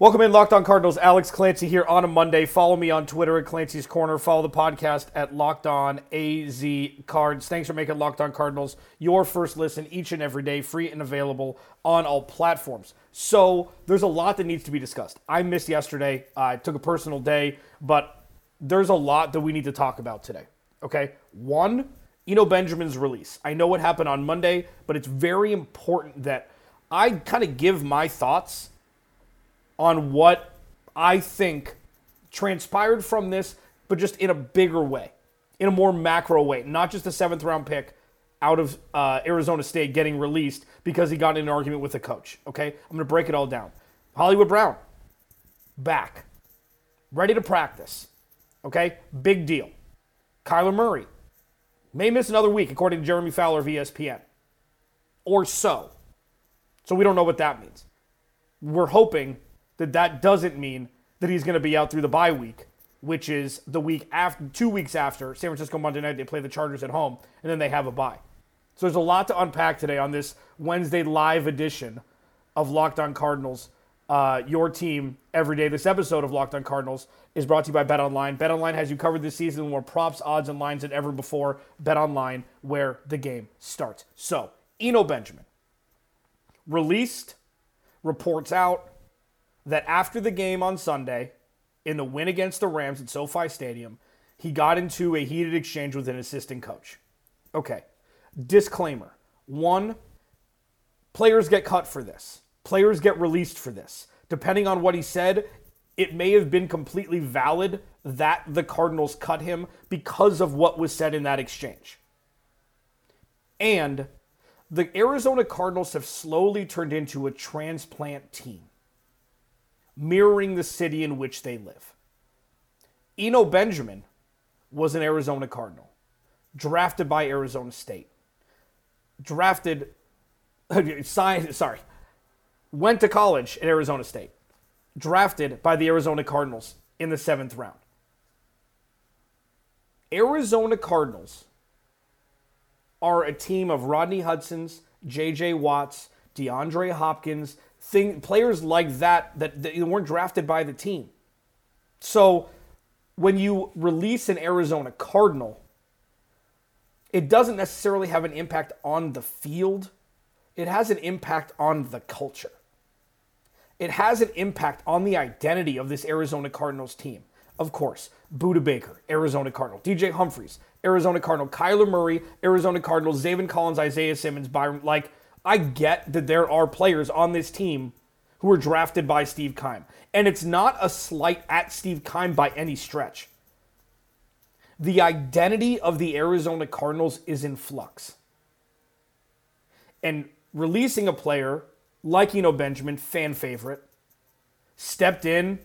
Welcome in, Locked On Cardinals. Alex Clancy here on a Monday. Follow me on Twitter at Clancy's Corner. Follow the podcast at Locked On AZ Cards. Thanks for making Locked On Cardinals your first listen each and every day, free and available on all platforms. So there's a lot that needs to be discussed. I missed yesterday. I took a personal day, but there's a lot that we need to talk about today. Okay, one, Eno Benjamin's release. I know what happened on Monday, but it's very important that I kind of give my thoughts on what I think transpired from this, but just in a bigger way, in a more macro way, not just a seventh round pick out of uh, Arizona State getting released because he got in an argument with a coach. Okay, I'm to break it all down. Hollywood Brown, back, ready to practice. Okay, big deal. Kyler Murray may miss another week, according to Jeremy Fowler of ESPN, or so. So we don't know what that means. We're hoping that that doesn't mean that he's going to be out through the bye week, which is the week after, two weeks after San Francisco Monday night. They play the Chargers at home, and then they have a bye. So there's a lot to unpack today on this Wednesday live edition of Locked On Cardinals. Uh, your team every day. This episode of Locked On Cardinals is brought to you by Bet Online. Bet Online has you covered this season with more props, odds, and lines than ever before. Bet Online, where the game starts. So, Eno Benjamin released, reports out, that after the game on Sunday, in the win against the Rams at SoFi Stadium, he got into a heated exchange with an assistant coach. Okay. Disclaimer one, players get cut for this, players get released for this. Depending on what he said, it may have been completely valid that the Cardinals cut him because of what was said in that exchange. And the Arizona Cardinals have slowly turned into a transplant team mirroring the city in which they live. Eno Benjamin was an Arizona Cardinal, drafted by Arizona State. Drafted, signed, sorry, went to college at Arizona State. Drafted by the Arizona Cardinals in the seventh round. Arizona Cardinals are a team of Rodney Hudson's, J.J. Watts, DeAndre Hopkins, thing players like that, that that weren't drafted by the team. So when you release an Arizona Cardinal, it doesn't necessarily have an impact on the field. It has an impact on the culture. It has an impact on the identity of this Arizona Cardinals team. Of course, Budda Baker, Arizona Cardinal. DJ Humphries, Arizona Cardinal. Kyler Murray, Arizona Cardinals. Zaven Collins, Isaiah Simmons, Byron. Like, I get that there are players on this team who were drafted by Steve Keim. And it's not a slight at Steve Keim by any stretch. The identity of the Arizona Cardinals is in flux. And releasing a player like Eno Benjamin, fan favorite, stepped in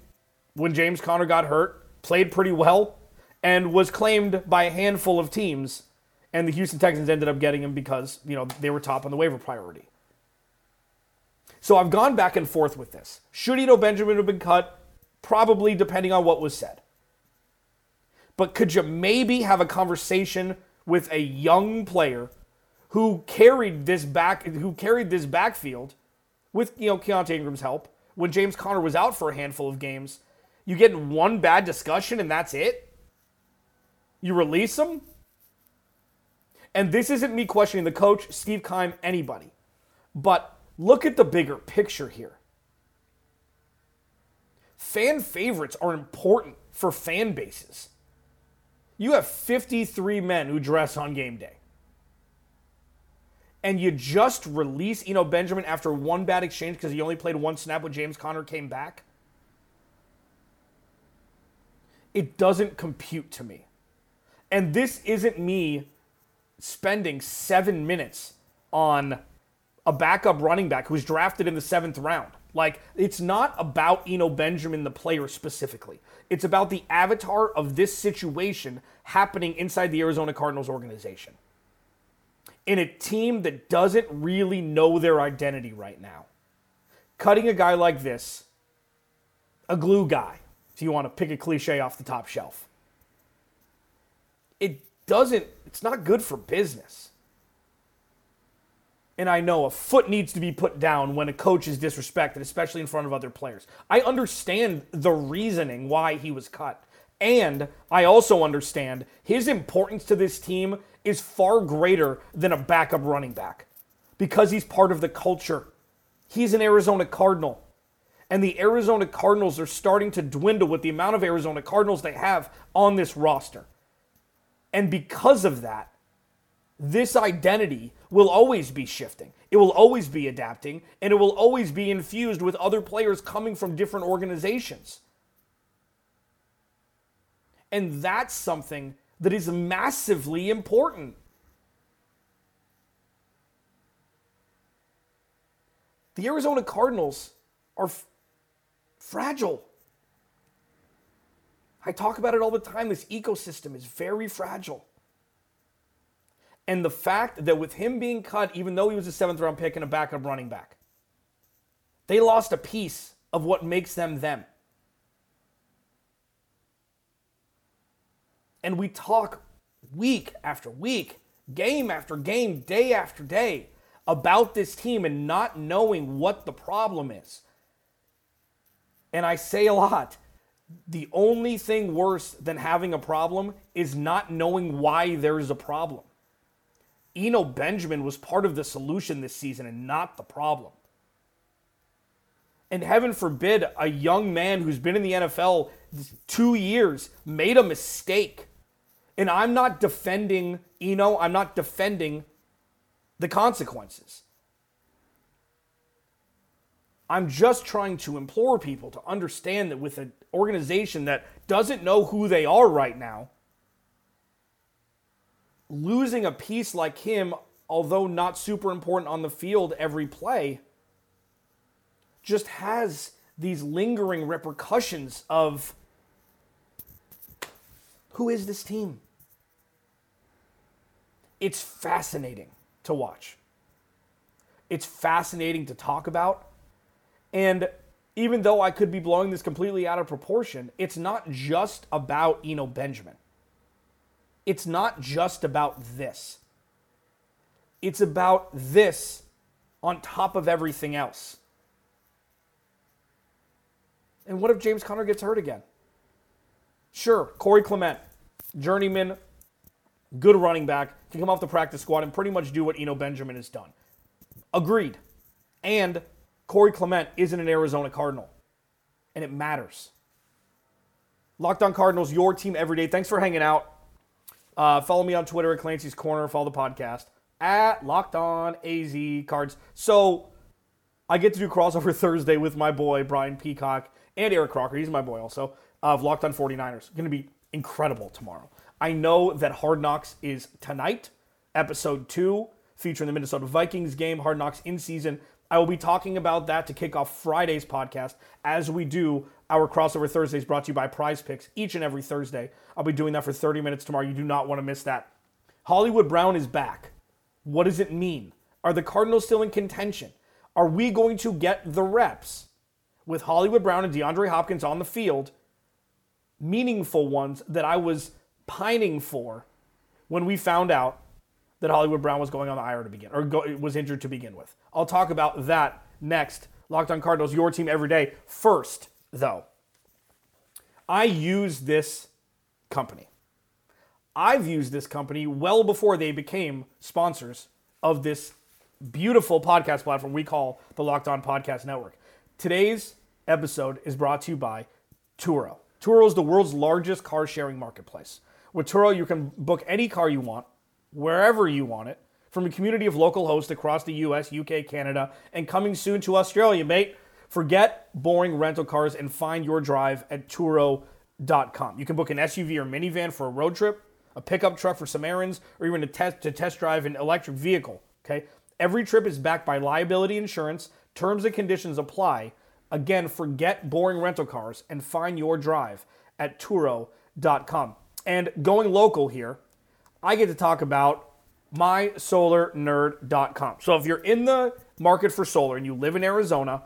when James Conner got hurt, played pretty well, and was claimed by a handful of teams and the Houston Texans ended up getting him because, you know, they were top on the waiver priority. So I've gone back and forth with this. Should Eno Benjamin have been cut? Probably, depending on what was said. But could you maybe have a conversation with a young player who carried this back, who carried this backfield with you know Keaontay Ingram's help when James Conner was out for a handful of games? You get one bad discussion and that's it. You release him. And this isn't me questioning the coach, Steve Keim, anybody. But look at the bigger picture here. Fan favorites are important for fan bases. You have 53 men who dress on game day. And you just release Eno Benjamin after one bad exchange because he only played one snap when James Conner came back. It doesn't compute to me. And this isn't me spending seven minutes on a backup running back who's drafted in the seventh round. Like, it's not about Eno Benjamin, the player specifically. It's about the avatar of this situation happening inside the Arizona Cardinals organization. In a team that doesn't really know their identity right now. Cutting a guy like this, a glue guy, if you want to pick a cliche off the top shelf, it doesn't, it's not good for business. And I know a foot needs to be put down when a coach is disrespected, especially in front of other players. I understand the reasoning why he was cut. And I also understand his importance to this team is far greater than a backup running back because he's part of the culture. He's an Arizona Cardinal. And the Arizona Cardinals are starting to dwindle with the amount of Arizona Cardinals they have on this roster. And because of that, this identity will always be shifting. It will always be adapting, and it will always be infused with other players coming from different organizations. And that's something that is massively important. The Arizona Cardinals are f- fragile. I talk about it all the time. This ecosystem is very fragile. And the fact that with him being cut, even though he was a seventh round pick and a backup running back, they lost a piece of what makes them them. And we talk week after week, game after game, day after day about this team and not knowing what the problem is. And I say a lot the only thing worse than having a problem is not knowing why there's a problem. Eno Benjamin was part of the solution this season and not the problem. And heaven forbid a young man who's been in the NFL two years made a mistake. And I'm not defending Eno, I'm not defending the consequences. I'm just trying to implore people to understand that with an organization that doesn't know who they are right now, losing a piece like him, although not super important on the field every play, just has these lingering repercussions of who is this team? It's fascinating to watch. It's fascinating to talk about and even though I could be blowing this completely out of proportion, it's not just about Eno Benjamin. It's not just about this. It's about this on top of everything else. And what if James Conner gets hurt again? Sure, Corey Clement, journeyman, good running back, can come off the practice squad and pretty much do what Eno Benjamin has done. Agreed. And Corey Clement isn't an Arizona Cardinal, and it matters. Locked on Cardinals, your team every day. Thanks for hanging out. Uh, follow me on Twitter at Clancy's Corner. Follow the podcast at Locked On AZ Cards. So I get to do crossover Thursday with my boy Brian Peacock and Eric Crocker. He's my boy also of Locked On 49ers. Going to be incredible tomorrow. I know that Hard Knocks is tonight, episode two, featuring the Minnesota Vikings game. Hard Knocks in season I will be talking about that to kick off Friday's podcast as we do our crossover Thursdays brought to you by Prize Picks each and every Thursday. I'll be doing that for 30 minutes tomorrow. You do not want to miss that. Hollywood Brown is back. What does it mean? Are the Cardinals still in contention? Are we going to get the reps with Hollywood Brown and DeAndre Hopkins on the field? Meaningful ones that I was pining for when we found out that Hollywood Brown was going on the IR to begin, or go, was injured to begin with. I'll talk about that next. Locked on Cardinals, your team every day. First, though, I use this company. I've used this company well before they became sponsors of this beautiful podcast platform we call the Locked On Podcast Network. Today's episode is brought to you by Turo. Turo is the world's largest car sharing marketplace. With Turo, you can book any car you want wherever you want it from a community of local hosts across the US, UK, Canada, and coming soon to Australia, mate. Forget boring rental cars and find your drive at Turo.com. You can book an SUV or minivan for a road trip, a pickup truck for some errands, or even to test, to test drive an electric vehicle. Okay? Every trip is backed by liability insurance. Terms and conditions apply. Again, forget boring rental cars and find your drive at Turo.com. And going local here, I get to talk about mysolarnerd.com. So if you're in the market for solar and you live in Arizona,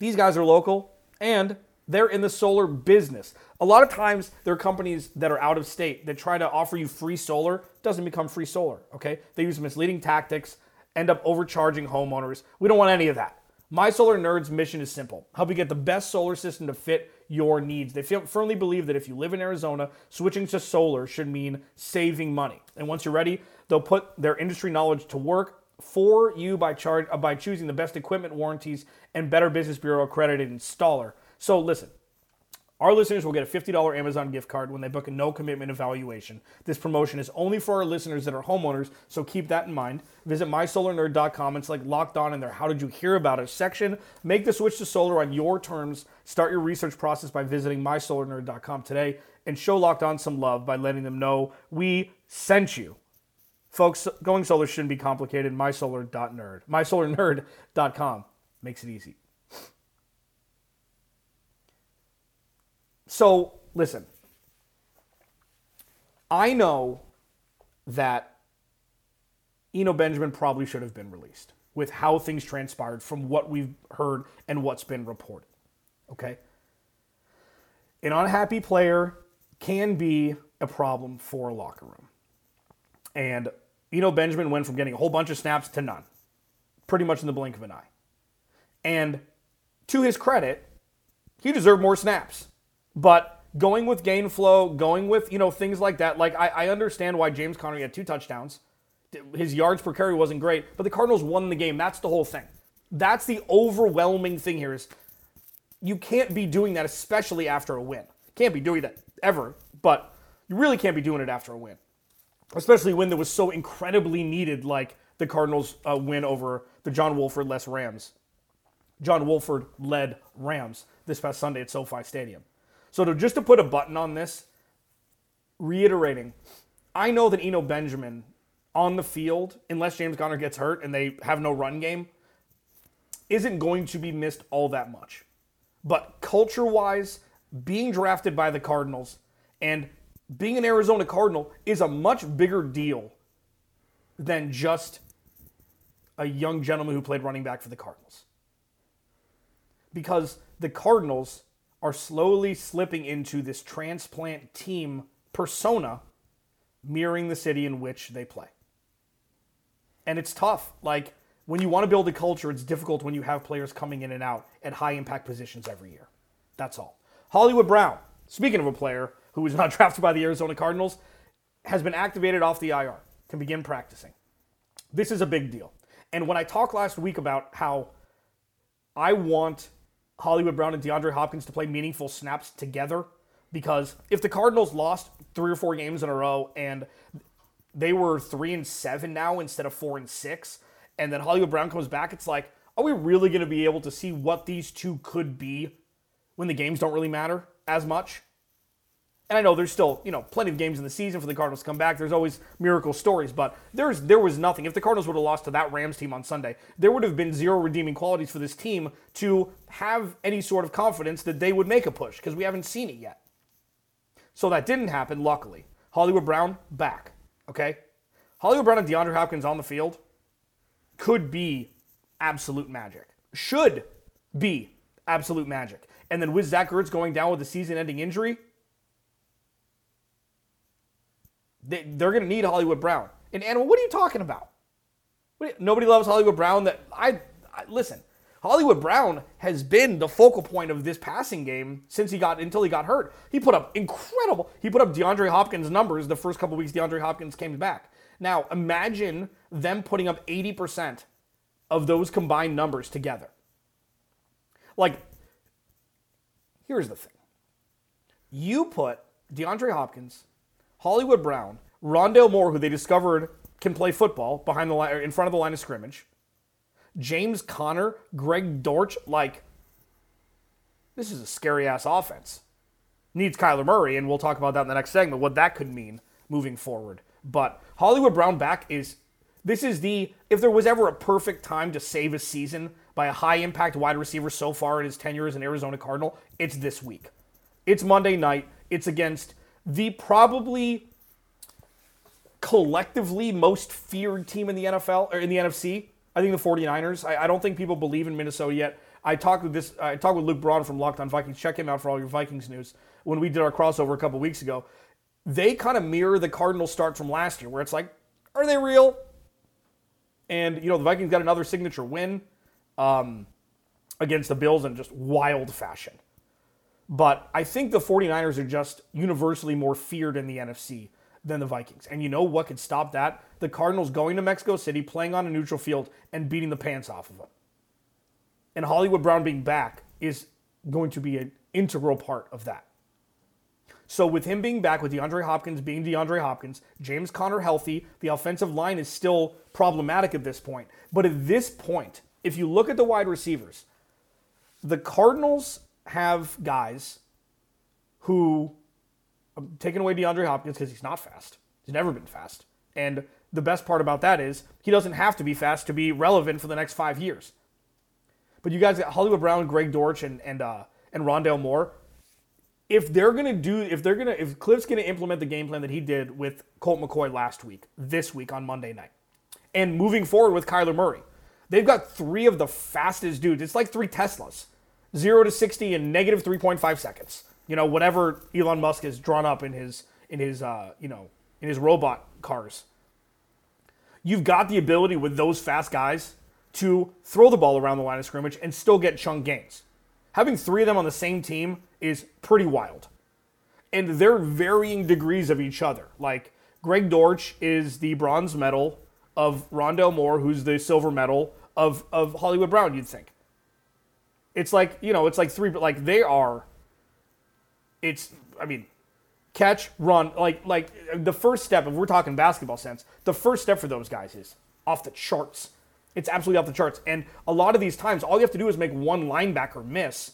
these guys are local and they're in the solar business. A lot of times there are companies that are out of state that try to offer you free solar, doesn't become free solar, okay? They use misleading tactics end up overcharging homeowners. We don't want any of that. My Solar Nerds mission is simple help you get the best solar system to fit your needs. They firmly believe that if you live in Arizona, switching to solar should mean saving money. And once you're ready, they'll put their industry knowledge to work for you by, charge, uh, by choosing the best equipment warranties and Better Business Bureau accredited installer. So listen, our listeners will get a $50 Amazon gift card when they book a no commitment evaluation. This promotion is only for our listeners that are homeowners, so keep that in mind. Visit mysolarnerd.com and select locked on in their How Did You Hear About Us section. Make the switch to solar on your terms. Start your research process by visiting mysolarnerd.com today and show locked on some love by letting them know we sent you. Folks, going solar shouldn't be complicated. Mysolar.nerd. Mysolarnerd.com makes it easy. So, listen. I know that Eno Benjamin probably should have been released with how things transpired from what we've heard and what's been reported. Okay? An unhappy player can be a problem for a locker room. And Eno Benjamin went from getting a whole bunch of snaps to none, pretty much in the blink of an eye. And to his credit, he deserved more snaps. But going with gain flow, going with, you know, things like that, like I, I understand why James Conner had two touchdowns. His yards per carry wasn't great, but the Cardinals won the game. That's the whole thing. That's the overwhelming thing here is you can't be doing that, especially after a win. Can't be doing that ever, but you really can't be doing it after a win. Especially when there was so incredibly needed, like the Cardinals' uh, win over the John Wolford less Rams. John Wolford led Rams this past Sunday at SoFi Stadium. So to just to put a button on this, reiterating, I know that Eno Benjamin on the field, unless James Conner gets hurt and they have no run game, isn't going to be missed all that much. But culture wise, being drafted by the Cardinals and being an Arizona Cardinal is a much bigger deal than just a young gentleman who played running back for the Cardinals. Because the Cardinals are slowly slipping into this transplant team persona, mirroring the city in which they play. And it's tough. Like, when you want to build a culture, it's difficult when you have players coming in and out at high impact positions every year. That's all. Hollywood Brown, speaking of a player who was not drafted by the Arizona Cardinals, has been activated off the IR, can begin practicing. This is a big deal. And when I talked last week about how I want Hollywood Brown and DeAndre Hopkins to play meaningful snaps together because if the Cardinals lost three or four games in a row and they were three and seven now instead of four and six, and then Hollywood Brown comes back, it's like, are we really going to be able to see what these two could be when the games don't really matter as much? And I know there's still, you know, plenty of games in the season for the Cardinals to come back. There's always miracle stories, but there's there was nothing. If the Cardinals would have lost to that Rams team on Sunday, there would have been zero redeeming qualities for this team to have any sort of confidence that they would make a push because we haven't seen it yet. So that didn't happen, luckily. Hollywood Brown back. Okay? Hollywood Brown and DeAndre Hopkins on the field could be absolute magic. Should be absolute magic. And then with Zach Ertz going down with a season ending injury, They, are going to need Hollywood Brown. And Animal, what are you talking about? nobody loves Hollywood Brown. That I, I listen. Hollywood Brown has been the focal point of this passing game since he got until he got hurt. He put up incredible. He put up DeAndre Hopkins numbers the first couple weeks DeAndre Hopkins came back. Now imagine them putting up 80% of those combined numbers together. Like, here's the thing. You put DeAndre Hopkins Hollywood Brown, Rondale Moore, who they discovered can play football behind the line, in front of the line of scrimmage, James Conner, Greg Dortch, like this is a scary ass offense. Needs Kyler Murray, and we'll talk about that in the next segment, what that could mean moving forward. But Hollywood Brown back is this is the if there was ever a perfect time to save a season by a high impact wide receiver so far in his tenure as an Arizona Cardinal, it's this week. It's Monday night. It's against the probably collectively most feared team in the NFL or in the NFC. I think the 49ers. I, I don't think people believe in Minnesota yet. I talked with this. I talked with Luke Braun from Locked On Vikings. Check him out for all your Vikings news. When we did our crossover a couple weeks ago, they kind of mirror the Cardinals start from last year, where it's like, are they real? And, you know, the Vikings got another signature win um, against the Bills in just wild fashion. But I think the 49ers are just universally more feared in the NFC than the Vikings. And you know what could stop that? The Cardinals going to Mexico City, playing on a neutral field, and beating the pants off of them. And Hollywood Brown being back is going to be an integral part of that. So with him being back, with DeAndre Hopkins being DeAndre Hopkins, James Conner healthy, the offensive line is still problematic at this point. But at this point, if you look at the wide receivers, the Cardinals have guys who I'm um, taking away DeAndre Hopkins because he's not fast. He's never been fast. And the best part about that is he doesn't have to be fast to be relevant for the next five years. But you guys got Hollywood Brown, Greg Dortch, and and uh, and Rondale Moore. If they're gonna do, if they're gonna, if Cliff's gonna implement the game plan that he did with Colt McCoy last week, this week on Monday night, and moving forward with Kyler Murray, they've got three of the fastest dudes. It's like three Teslas, zero to sixty in negative three point five seconds. You know, whatever Elon Musk has drawn up in his in his uh, you know in his robot cars. You've got the ability with those fast guys to throw the ball around the line of scrimmage and still get chunk gains. Having three of them on the same team is pretty wild. And they're varying degrees of each other. Like Greg Dortch is the bronze medal of Rondale Moore, who's the silver medal of, of Hollywood Brown, you'd think. It's like, you know, it's like three, but like they are, it's, I mean, catch, run, like, like the first step, if we're talking basketball sense, the first step for those guys is off the charts it's absolutely off the charts. And a lot of these times, all you have to do is make one linebacker miss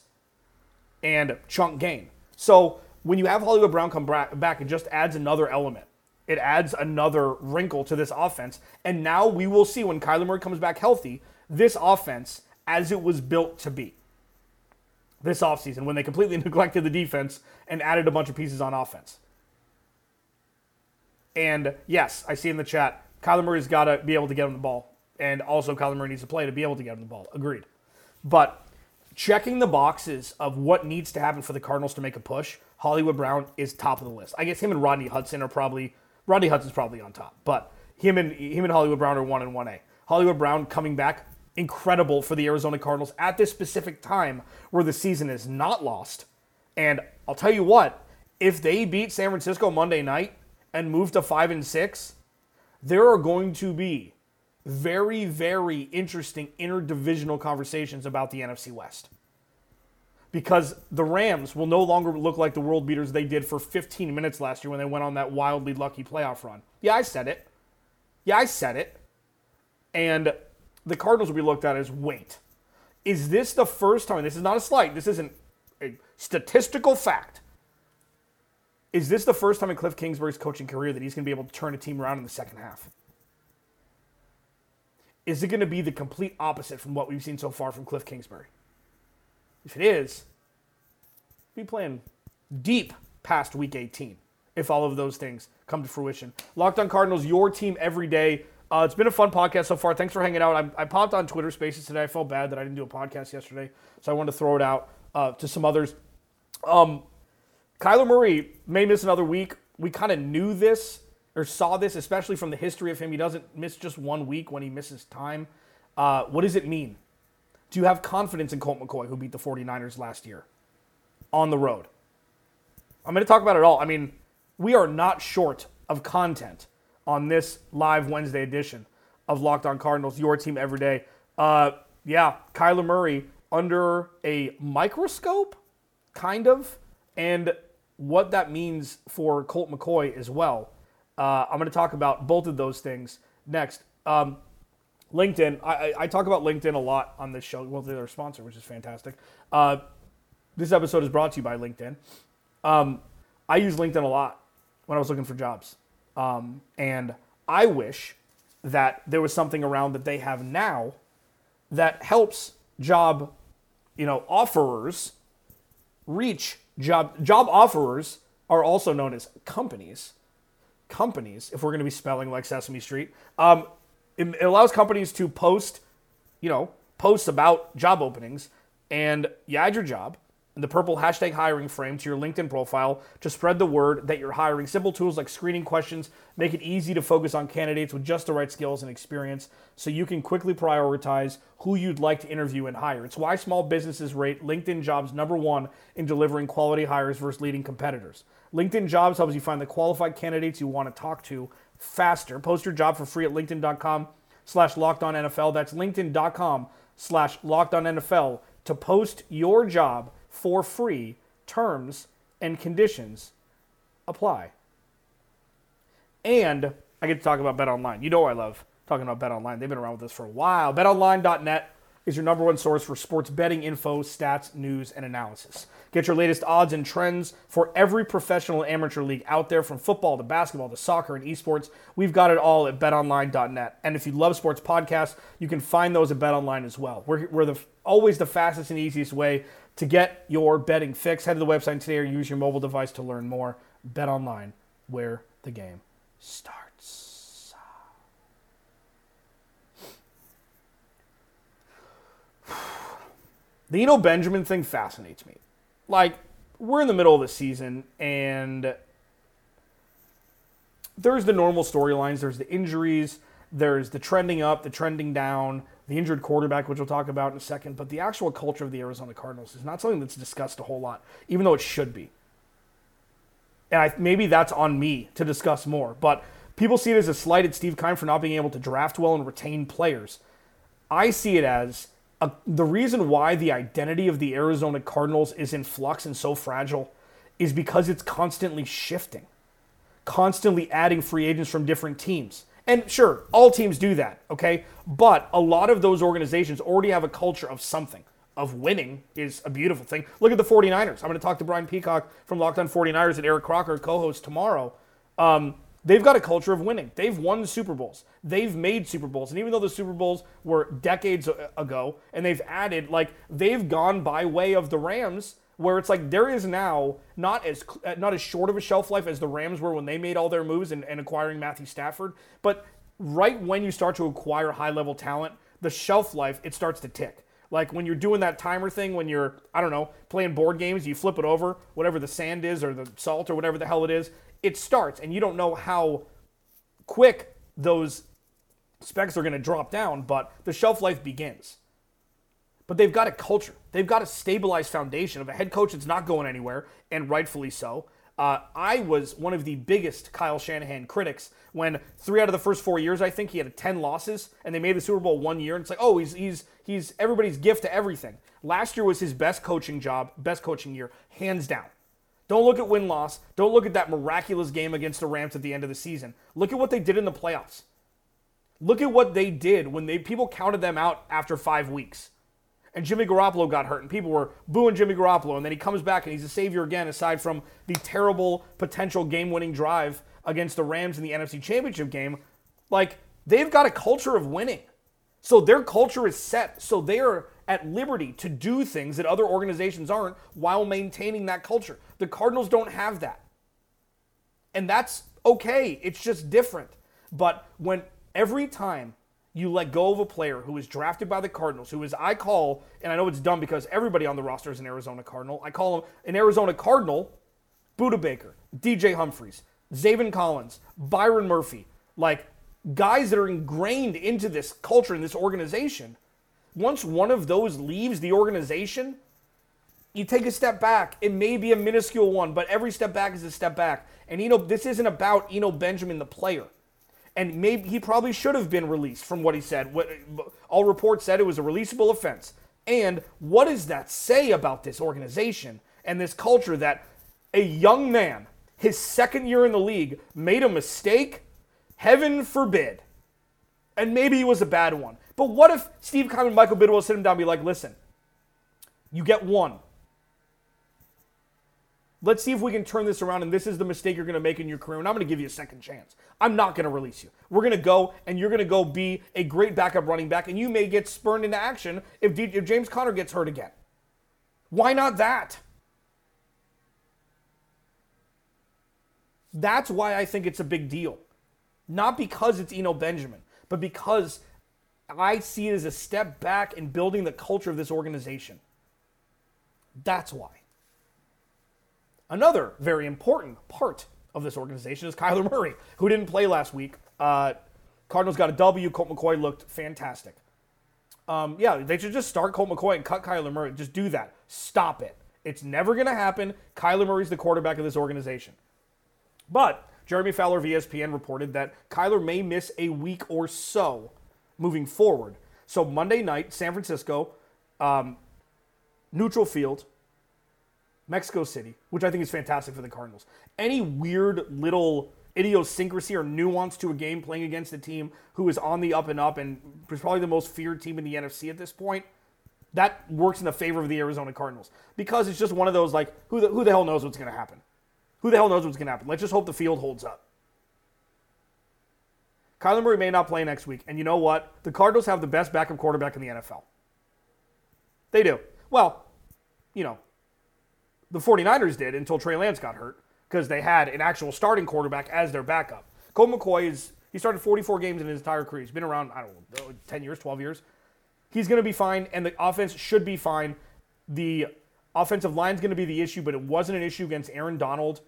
and chunk gain. So when you have Hollywood Brown come back, it just adds another element. It adds another wrinkle to this offense. And now we will see when Kyler Murray comes back healthy, this offense as it was built to be this offseason when they completely neglected the defense and added a bunch of pieces on offense. And yes, I see in the chat, Kyler Murray's got to be able to get him the ball and also Kyler Murray needs to play to be able to get him the ball. Agreed. But checking the boxes of what needs to happen for the Cardinals to make a push, Hollywood Brown is top of the list. I guess him and Rodney Hudson are probably Rodney Hudson's probably on top, but him and him and Hollywood Brown are one and one A. Hollywood Brown coming back, incredible for the Arizona Cardinals at this specific time where the season is not lost. And I'll tell you what, if they beat San Francisco Monday night and move to five and six, there are going to be very, very interesting interdivisional conversations about the NFC West. Because the Rams will no longer look like the world beaters they did for 15 minutes last year when they went on that wildly lucky playoff run. Yeah, I said it. Yeah, I said it. And the Cardinals will be looked at as wait. Is this the first time? This is not a slight. This isn't a statistical fact. Is this the first time in Cliff Kingsbury's coaching career that he's going to be able to turn a team around in the second half? is it going to be the complete opposite from what we've seen so far from Cliff Kingsbury? If it is, be playing deep past week 18 if all of those things come to fruition. Locked on Cardinals, your team every day. Uh, it's been a fun podcast so far. Thanks for hanging out. I, I, popped on Twitter Spaces today. I felt bad that I didn't do a podcast yesterday, so I wanted to throw it out uh, to some others. Um, Kyler Murray may miss another week. We kind of knew this or saw this, especially from the history of him. He doesn't miss just one week when he misses time. Uh, what does it mean? Do you have confidence in Colt McCoy, who beat the 49ers last year on the road? I'm going to talk about it all. I mean, we are not short of content on this live Wednesday edition of Locked On Cardinals, your team every day. Uh, yeah, Kyler Murray under a microscope, kind of, and what that means for Colt McCoy as well. Uh, I'm going to talk about both of those things next. Um, LinkedIn, I, I, talk about LinkedIn a lot on this show. Well, they're their sponsor, which is fantastic. Uh, this episode is brought to you by LinkedIn. Um, I use LinkedIn a lot when I was looking for jobs. Um, and I wish that there was something around that they have now that helps job, you know, offerers reach job job offerers are also known as companies. Companies, if we're going to be spelling like Sesame Street, um, it, it allows companies to post, you know, posts about job openings, and you add your job, the purple hashtag hiring frame to your LinkedIn profile to spread the word that you're hiring. Simple tools like screening questions make it easy to focus on candidates with just the right skills and experience so you can quickly prioritize who you'd like to interview and hire. It's why small businesses rate LinkedIn jobs number one in delivering quality hires versus leading competitors. LinkedIn jobs helps you find the qualified candidates you want to talk to faster. Post your job for free at linkedin.com slash locked on NFL. That's linkedin.com slash locked on NFL to post your job for free. Terms and conditions apply. And I get to talk about Bet Online. You know I love talking about Bet Online. They've been around with us for a while. BetOnline.net is your number one source for sports betting info, stats, news, and analysis. Get your latest odds and trends for every professional amateur league out there, from football to basketball to soccer and esports. We've got it all at betonline.net. And if you love sports podcasts, you can find those at betonline as well. We're, we're the, always the fastest and easiest way to get your betting fix. Head to the website today or use your mobile device to learn more. Bet online, where the game starts. The Eno Benjamin thing fascinates me. Like, we're in the middle of the season, and there's the normal storylines. There's the injuries. There's the trending up, the trending down, the injured quarterback, which we'll talk about in a second. But the actual culture of the Arizona Cardinals is not something that's discussed a whole lot, even though it should be. And I, maybe that's on me to discuss more. But people see it as a slight at Steve Keim for not being able to draft well and retain players. I see it as a, the reason why the identity of the Arizona Cardinals is in flux and so fragile is because it's constantly shifting, constantly adding free agents from different teams. And sure, all teams do that, okay? But a lot of those organizations already have a culture of something. Of winning is a beautiful thing. Look at the 49ers. I'm going to talk to Brian Peacock from Locked On 49ers and Eric Crocker, co host, tomorrow. Um, they've got a culture of winning. They've won Super Bowls. They've made Super Bowls. And even though the Super Bowls were decades ago and they've added, like, they've gone by way of the Rams where it's like there is now not as uh, not as short of a shelf life as the Rams were when they made all their moves and, and acquiring Matthew Stafford. But right when you start to acquire high level talent, the shelf life it starts to tick. Like when you're doing that timer thing, when you're I don't know playing board games, you flip it over, whatever the sand is or the salt or whatever the hell it is, it starts, and you don't know how quick those specs are going to drop down, but the shelf life begins but they've got a culture. They've got a stabilized foundation of a head coach that's not going anywhere, and rightfully so. Uh, I was one of the biggest Kyle Shanahan critics when three out of the first four years, I think he had 10 losses, and they made the Super Bowl one year. And it's like, oh, he's he's he's everybody's gift to everything. Last year was his best coaching job, best coaching year, hands down. Don't look at win loss. Don't look at that miraculous game against the Rams at the end of the season. Look at what they did in the playoffs. Look at what they did when they people counted them out after five weeks and Jimmy Garoppolo got hurt, and people were booing Jimmy Garoppolo, and then he comes back and he's a savior again, aside from the terrible potential game winning drive against the Rams in the NFC Championship game. Like, they've got a culture of winning. So their culture is set, so they are at liberty to do things that other organizations aren't while maintaining that culture. The Cardinals don't have that. And that's okay, it's just different. But when every time you let go of a player who was drafted by the Cardinals, who is I call, and I know it's dumb because everybody on the roster is an Arizona Cardinal. I call him an Arizona Cardinal, Budda Baker, DJ Humphries, Zaven Collins, Byron Murphy, like guys that are ingrained into this culture in this organization. Once one of those leaves the organization, you take a step back. It may be a minuscule one, but every step back is a step back. And you know, this isn't about Eno Benjamin, the player and maybe he probably should have been released from what he said. What, all reports said it was a releasable offense. And what does that say about this organization and this culture that a young man, his second year in the league, made a mistake? Heaven forbid. And maybe it was a bad one. But what if Steve Keim and Michael Bidwill sit him down and be like, listen, you get one. Let's see if we can turn this around, and this is the mistake you're going to make in your career, and I'm going to give you a second chance. I'm not going to release you. We're going to go, and you're going to go be a great backup running back, and you may get spurned into action if, D- if James Conner gets hurt again. Why not that? That's why I think it's a big deal. Not because it's Eno Benjamin, but because I see it as a step back in building the culture of this organization. That's why. Another very important part of this organization is Kyler Murray, who didn't play last week. Uh, Cardinals got a W. Colt McCoy looked fantastic. Um, yeah, they should just start Colt McCoy and cut Kyler Murray. Just do that. Stop it. It's never going to happen. Kyler Murray's the quarterback of this organization. But Jeremy Fowler of ESPN reported that Kyler may miss a week or so moving forward. So Monday night, San Francisco, um, neutral field, Mexico City, which I think is fantastic for the Cardinals. Any weird little idiosyncrasy or nuance to a game playing against a team who is on the up and up and is probably the most feared team in the NFC at this point, that works in the favor of the Arizona Cardinals because it's just one of those like who the, who the hell knows what's going to happen? Who the hell knows what's going to happen? Let's just hope the field holds up. Kyler Murray may not play next week, and you know what? The Cardinals have the best backup quarterback in the NFL. They do. Well, you know, the 49ers did until Trey Lance got hurt because they had an actual starting quarterback as their backup. Colt McCoy is he started 44 games in his entire career. He's been around I don't know uh, 10 years, 12 years. He's going to be fine, and the offense should be fine. The offensive line is going to be the issue, but it wasn't an issue against Aaron Donald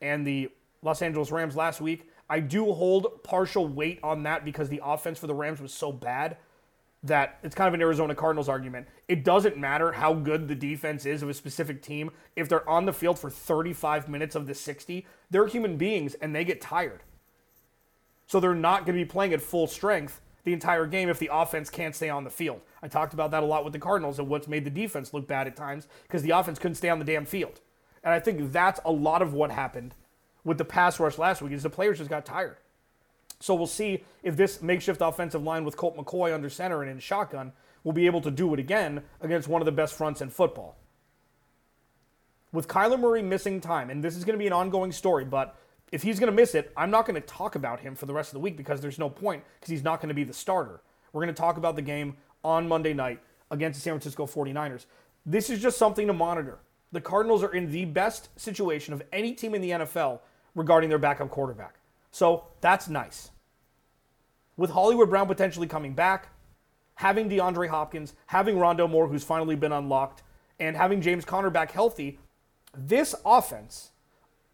and the Los Angeles Rams last week. I do hold partial weight on that because the offense for the Rams was so bad that it's kind of an Arizona Cardinals argument. It doesn't matter how good the defense is of a specific team. If they're on the field for 35 minutes of the 60, they're human beings and they get tired. So they're not going to be playing at full strength the entire game if the offense can't stay on the field. I talked about that a lot with the Cardinals and what's made the defense look bad at times because the offense couldn't stay on the damn field. And I think that's a lot of what happened with the pass rush last week is the players just got tired. So we'll see if this makeshift offensive line with Colt McCoy under center and in shotgun will be able to do it again against one of the best fronts in football. With Kyler Murray missing time, and this is going to be an ongoing story, but if he's going to miss it, I'm not going to talk about him for the rest of the week because there's no point because he's not going to be the starter. We're going to talk about the game on Monday night against the San Francisco 49ers. This is just something to monitor. The Cardinals are in the best situation of any team in the NFL regarding their backup quarterback. So that's nice. With Hollywood Brown potentially coming back, having DeAndre Hopkins, having Rondale Moore, who's finally been unlocked, and having James Conner back healthy, this offense,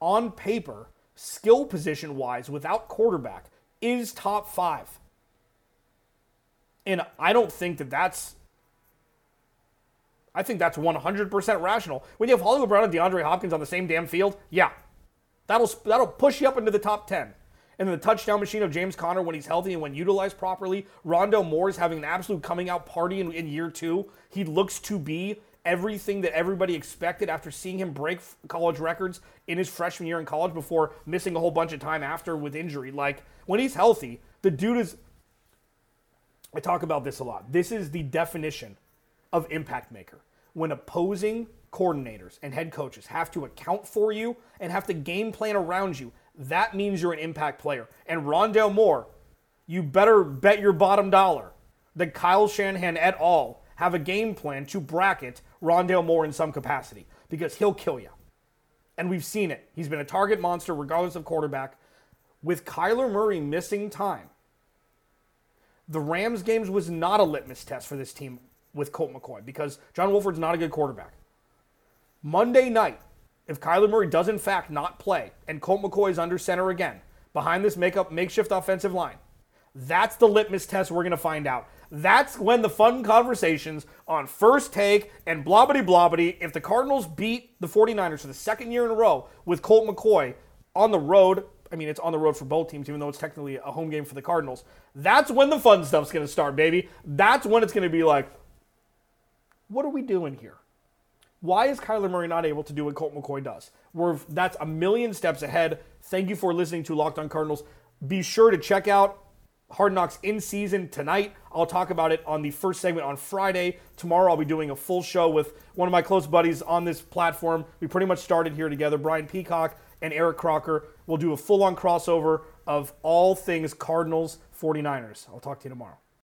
on paper, skill position wise, without quarterback, is top five. And I don't think that that's. I think that's 100% rational. When you have Hollywood Brown and DeAndre Hopkins on the same damn field, yeah, that'll that'll push you up into the top 10 and the touchdown machine of James Conner when he's healthy and when utilized properly. Rondale Moore is having an absolute coming out party in, in year two. He looks to be everything that everybody expected after seeing him break college records in his freshman year in college before missing a whole bunch of time after with injury. Like when he's healthy, the dude is. I talk about this a lot. This is the definition of impact maker. When opposing coordinators and head coaches have to account for you and have to game plan around you that means you're an impact player. And Rondale Moore, you better bet your bottom dollar that Kyle Shanahan et al. have a game plan to bracket Rondale Moore in some capacity because he'll kill you. And we've seen it. He's been a target monster regardless of quarterback. With Kyler Murray missing time, the Rams games was not a litmus test for this team with Colt McCoy because John Wolford's not a good quarterback. Monday night, if Kyler Murray does in fact not play and Colt McCoy is under center again behind this makeup makeshift offensive line, that's the litmus test we're going to find out. That's when the fun conversations on first take and blobbity blobbity, if the Cardinals beat the 49ers for the second year in a row with Colt McCoy on the road, I mean, it's on the road for both teams, even though it's technically a home game for the Cardinals. That's when the fun stuff's going to start, baby. That's when it's going to be like, what are we doing here? Why is Kyler Murray not able to do what Colt McCoy does? We're, that's a million steps ahead. Thank you for listening to Locked On Cardinals. Be sure to check out Hard Knocks in season tonight. I'll talk about it on the first segment on Friday. Tomorrow I'll be doing a full show with one of my close buddies on this platform. We pretty much started here together, Brian Peacock and Eric Crocker. We'll do a full on crossover of all things Cardinals 49ers. I'll talk to you tomorrow.